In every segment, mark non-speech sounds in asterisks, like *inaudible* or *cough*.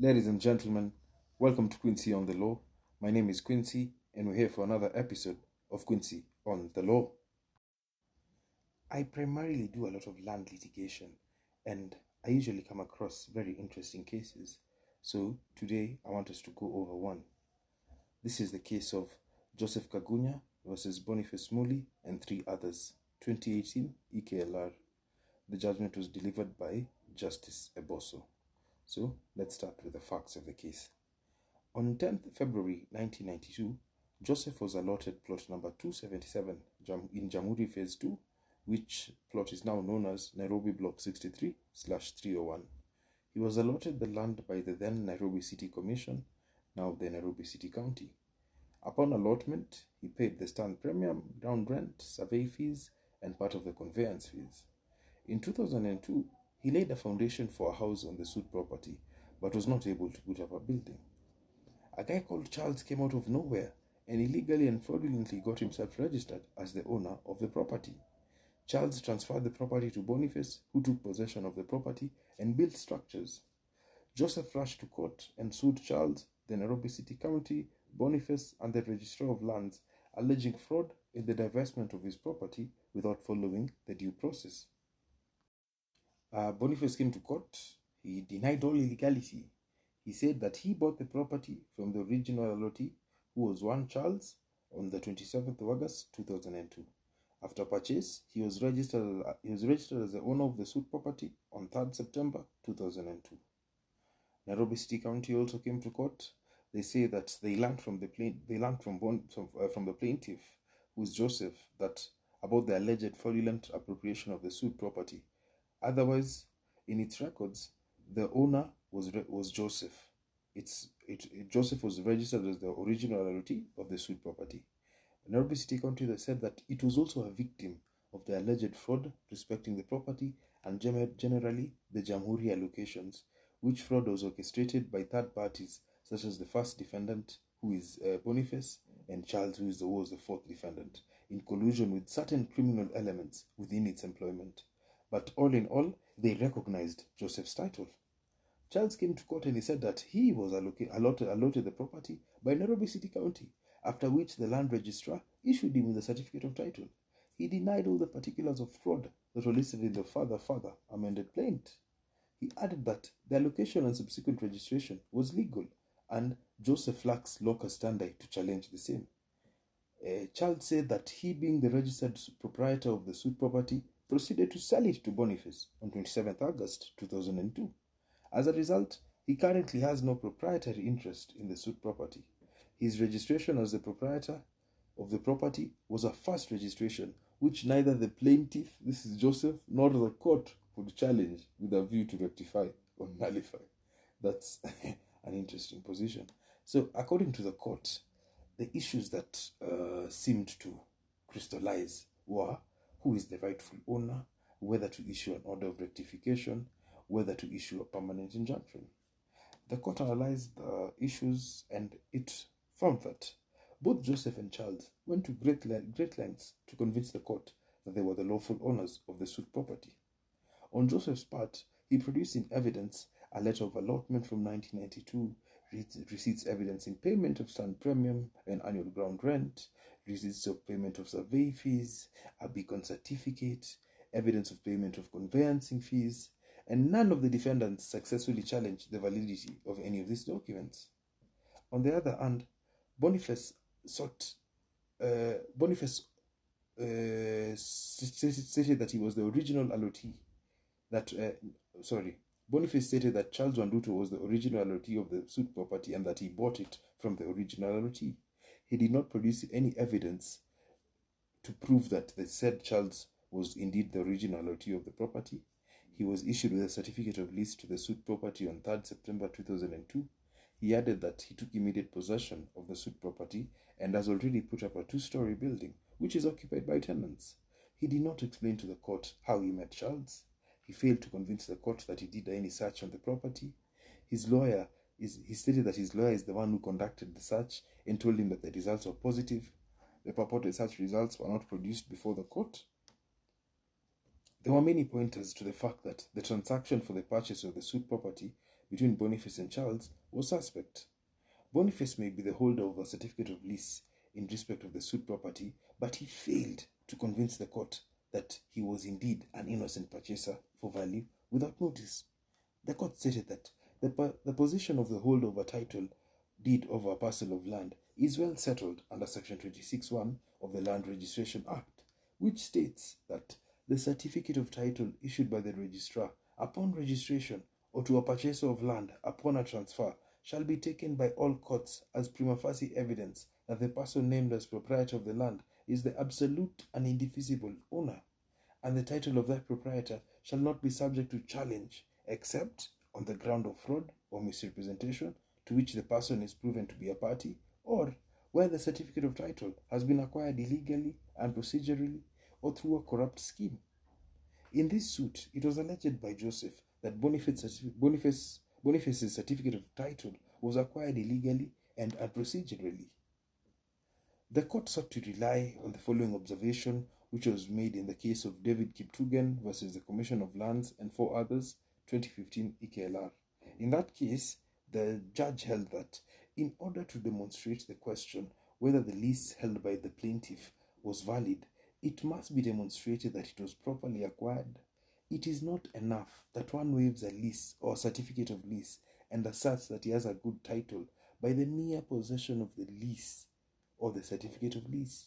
Ladies and gentlemen, welcome to Quincy on the Law. My name is Quincy, and we're here for another episode of Quincy on the Law. I primarily do a lot of land litigation, and I usually come across very interesting cases. So today I want us to go over one. This is the case of Joseph Kagunya versus Boniface Muli and three others, 2018 EKLR. The judgment was delivered by Justice Eboso. So let's start with the facts of the case. On 10th February 1992, Joseph was allotted plot number 277 in Jamhuri Phase 2, which plot is now known as Nairobi Block 63 slash 301. He was allotted the land by the then Nairobi City Commission, now the Nairobi City County. Upon allotment, he paid the stand premium, ground rent, survey fees, and part of the conveyance fees. In 2002, he laid a foundation for a house on the suit property, but was not able to put up a building. A guy called Charles came out of nowhere and illegally and fraudulently got himself registered as the owner of the property. Charles transferred the property to Boniface, who took possession of the property and built structures. Joseph rushed to court and sued Charles, the Nairobi City County, Boniface, and the Registrar of Lands, alleging fraud in the divestment of his property without following the due process. Uh, Boniface came to court. He denied all illegality. He said that he bought the property from the original allotee, who was one Charles, on the 27th of August 2002. After purchase, he was registered. He was registered as the owner of the suit property on 3rd September 2002. Nairobi City County also came to court. They say that they learned from the they learned from from, uh, from the plaintiff, who is Joseph, that about the alleged fraudulent appropriation of the suit property Otherwise, in its records, the owner was was Joseph. It's it, it, Joseph was registered as the original allotee of the suit property. Nairobi City County said that it was also a victim of the alleged fraud respecting the property and generally the Jamhuri allocations, which fraud was orchestrated by third parties such as the first defendant, who is uh, Boniface, and Charles, who, is the, was the fourth defendant, in collusion with certain criminal elements within its employment. But all in all, they recognized Joseph's title. Charles came to court and he said that he was allotted, allotted the property by Nairobi City County, after which the land registrar issued him with a certificate of title. He denied all the particulars of fraud that were listed in the father father amended plaint. He added that the allocation and subsequent registration was legal and Joseph lacks locus standi to challenge the same. Uh, Charles said that he, being the registered proprietor of the suit property, proceeded to sell it to Boniface on 27 August 2002. As a result, he currently has no proprietary interest in the suit property. His registration as the proprietor of the property was a first registration which neither the plaintiff, this is Joseph, nor the court could challenge with a view to rectify or nullify. That's *laughs* an interesting position. So, according to the court, the issues that uh, seemed to crystallize were who is the rightful owner, whether to issue an order of rectification, whether to issue a permanent injunction. The court analyzed the issues and it found that both Joseph and Charles went to great, great lengths to convince the court that they were the lawful owners of the suit property. On Joseph's part, he produced in evidence a letter of allotment from 1992, receipts evidencing payment of stand premium and annual ground rent, receipts of payment of survey fees, a beacon certificate, evidence of payment of conveyancing fees, and none of the defendants successfully challenged the validity of any of these documents. On the other hand, Boniface sought uh, Boniface uh, stated that he was the original allottee. That uh, sorry, Boniface stated that Charles Wanduto was the original allottee of the suit property and that he bought it from the original allottee. He did not produce any evidence to prove that the said Charles was indeed the original allottee of the property. He was issued with a certificate of lease to the suit property on 3rd September 2002. He added that he took immediate possession of the suit property and has already put up a two story building, which is occupied by tenants. He did not explain to the court how he met Charles. He failed to convince the court that he did any search on the property. His lawyer he stated that his lawyer is the one who conducted the search and told him that the results were positive. The purported search results were not produced before the court. There were many pointers to the fact that the transaction for the purchase of the suit property between Boniface and Charles was suspect. Boniface may be the holder of a certificate of lease in respect of the suit property, but he failed to convince the court that he was indeed an innocent purchaser for value without notice. The court stated that the, the position of the holder of a title deed over a parcel of land is well settled under Section 26.1 of the Land Registration Act, which states that the certificate of title issued by the registrar upon registration or to a purchaser of land upon a transfer shall be taken by all courts as prima facie evidence that the person named as proprietor of the land is the absolute and indefeasible owner, and the title of that proprietor shall not be subject to challenge except on the ground of fraud or misrepresentation to which the person is proven to be a party, or where the certificate of title has been acquired illegally and procedurally or through a corrupt scheme. In this suit, it was alleged by Joseph that Boniface, Boniface, Boniface's certificate of title was acquired illegally and unprocedurally. The court sought to rely on the following observation, which was made in the case of David Kiptugen versus the Commission of Lands and four others, 2015 EKLR. In that case, the judge held that in order to demonstrate the question whether the lease held by the plaintiff was valid, it must be demonstrated that it was properly acquired. It is not enough that one waives a lease or certificate of lease and asserts that he has a good title by the mere possession of the lease or the certificate of lease.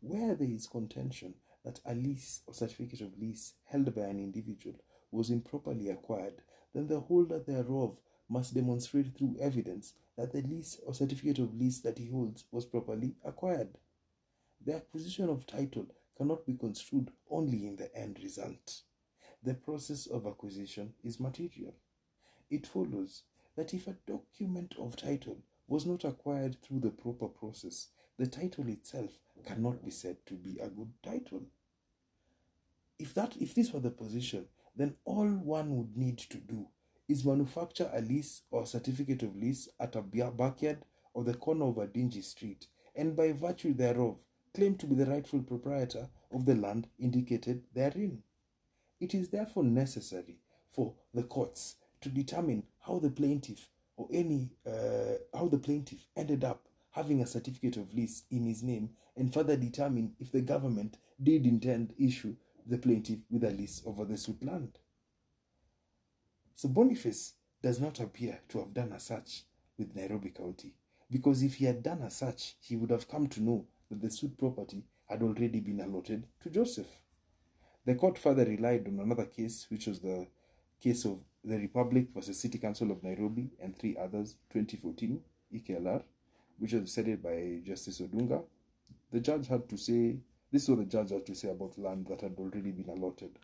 Where there is contention that a lease or certificate of lease held by an individual was improperly acquired, then the holder thereof must demonstrate through evidence that the lease or certificate of lease that he holds was properly acquired. The acquisition of title cannot be construed only in the end result. The process of acquisition is material. It follows that if a document of title was not acquired through the proper process, the title itself cannot be said to be a good title. If that if this were the position, then all one would need to do is manufacture a lease or certificate of lease at a backyard or the corner of a dingy street, and by virtue thereof claim to be the rightful proprietor of the land indicated therein. It is therefore necessary for the courts to determine how the plaintiff or any uh, how the plaintiff ended up having a certificate of lease in his name and further determine if the government did intend issue the plaintiff with a lease over the suit land. So Boniface does not appear to have done a search with Nairobi County because if he had done a search, he would have come to know that the suit property had already been allotted to Joseph. The court further relied on another case, which was the case of the Republic versus City Council of Nairobi and three others, 2014 EKLR, which was decided by Justice Odunga. The judge had to say, this is what the judge had to say about land that had already been allotted.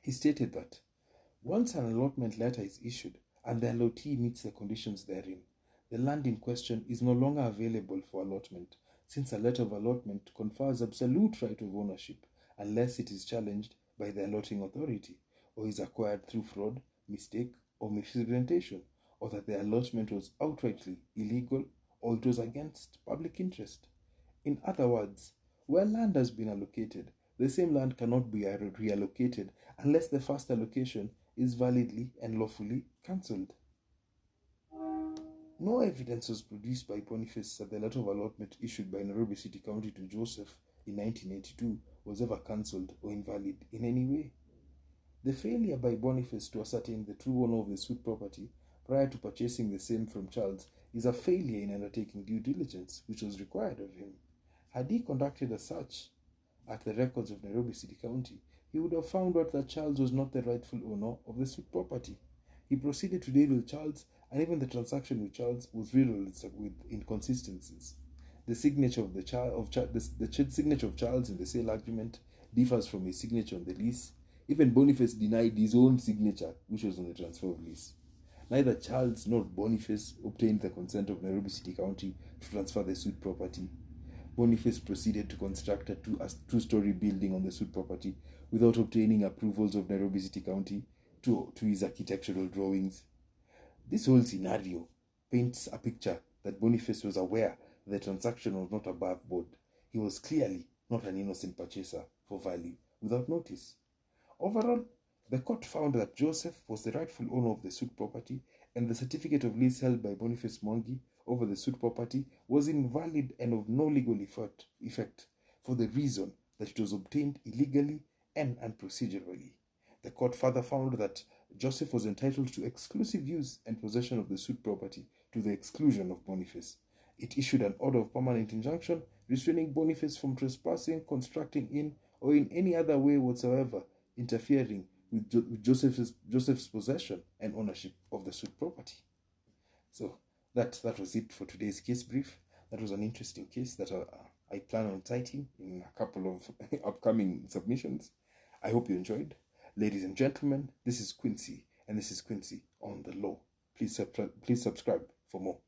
He stated that once an allotment letter is issued and the allottee meets the conditions therein, the land in question is no longer available for allotment, since a letter of allotment confers absolute right of ownership unless it is challenged by the allotting authority or is acquired through fraud, mistake, or misrepresentation, or that the allotment was outrightly illegal or it was against public interest. In other words, where land has been allocated, the same land cannot be reallocated unless the first allocation is validly and lawfully cancelled. No evidence was produced by Boniface that the letter of allotment issued by Nairobi City County to Joseph in 1982 was ever cancelled or invalid in any way. The failure by Boniface to ascertain the true owner of the suit property prior to purchasing the same from Charles is a failure in undertaking due diligence, which was required of him. Had he conducted a search at the records of Nairobi City County, he would have found out that Charles was not the rightful owner of the suit property. He proceeded to deal with Charles, and even the transaction with Charles was riddled with inconsistencies. The signature of the child of the, the signature of Charles in the sale agreement differs from his signature on the lease. Even Boniface denied his own signature, which was on the transfer of lease. Neither Charles nor Boniface obtained the consent of Nairobi City County to transfer the suit property. Boniface proceeded to construct a two, story building on the suit property without obtaining approvals of Nairobi City County to, to his architectural drawings. This whole scenario paints a picture that Boniface was aware the transaction was not above board. He was clearly not an innocent purchaser for value without notice. Overall, The court found that Joseph was the rightful owner of the suit property and the certificate of lease held by Boniface Mwangi over the suit property was invalid and of no legal effect for the reason that it was obtained illegally and unprocedurally. The court further found that Joseph was entitled to exclusive use and possession of the suit property to the exclusion of Boniface. It issued an order of permanent injunction restraining Boniface from trespassing, constructing in, or in any other way whatsoever interfering with, jo- with Joseph's, Joseph's possession and ownership of the suit property. So that that was it for today's case brief. That was an interesting case that uh, I plan on citing in a couple of *laughs* upcoming submissions. I hope you enjoyed. Ladies and gentlemen, this is Quincy, and this is Quincy on the Law. Please, please subscribe for more.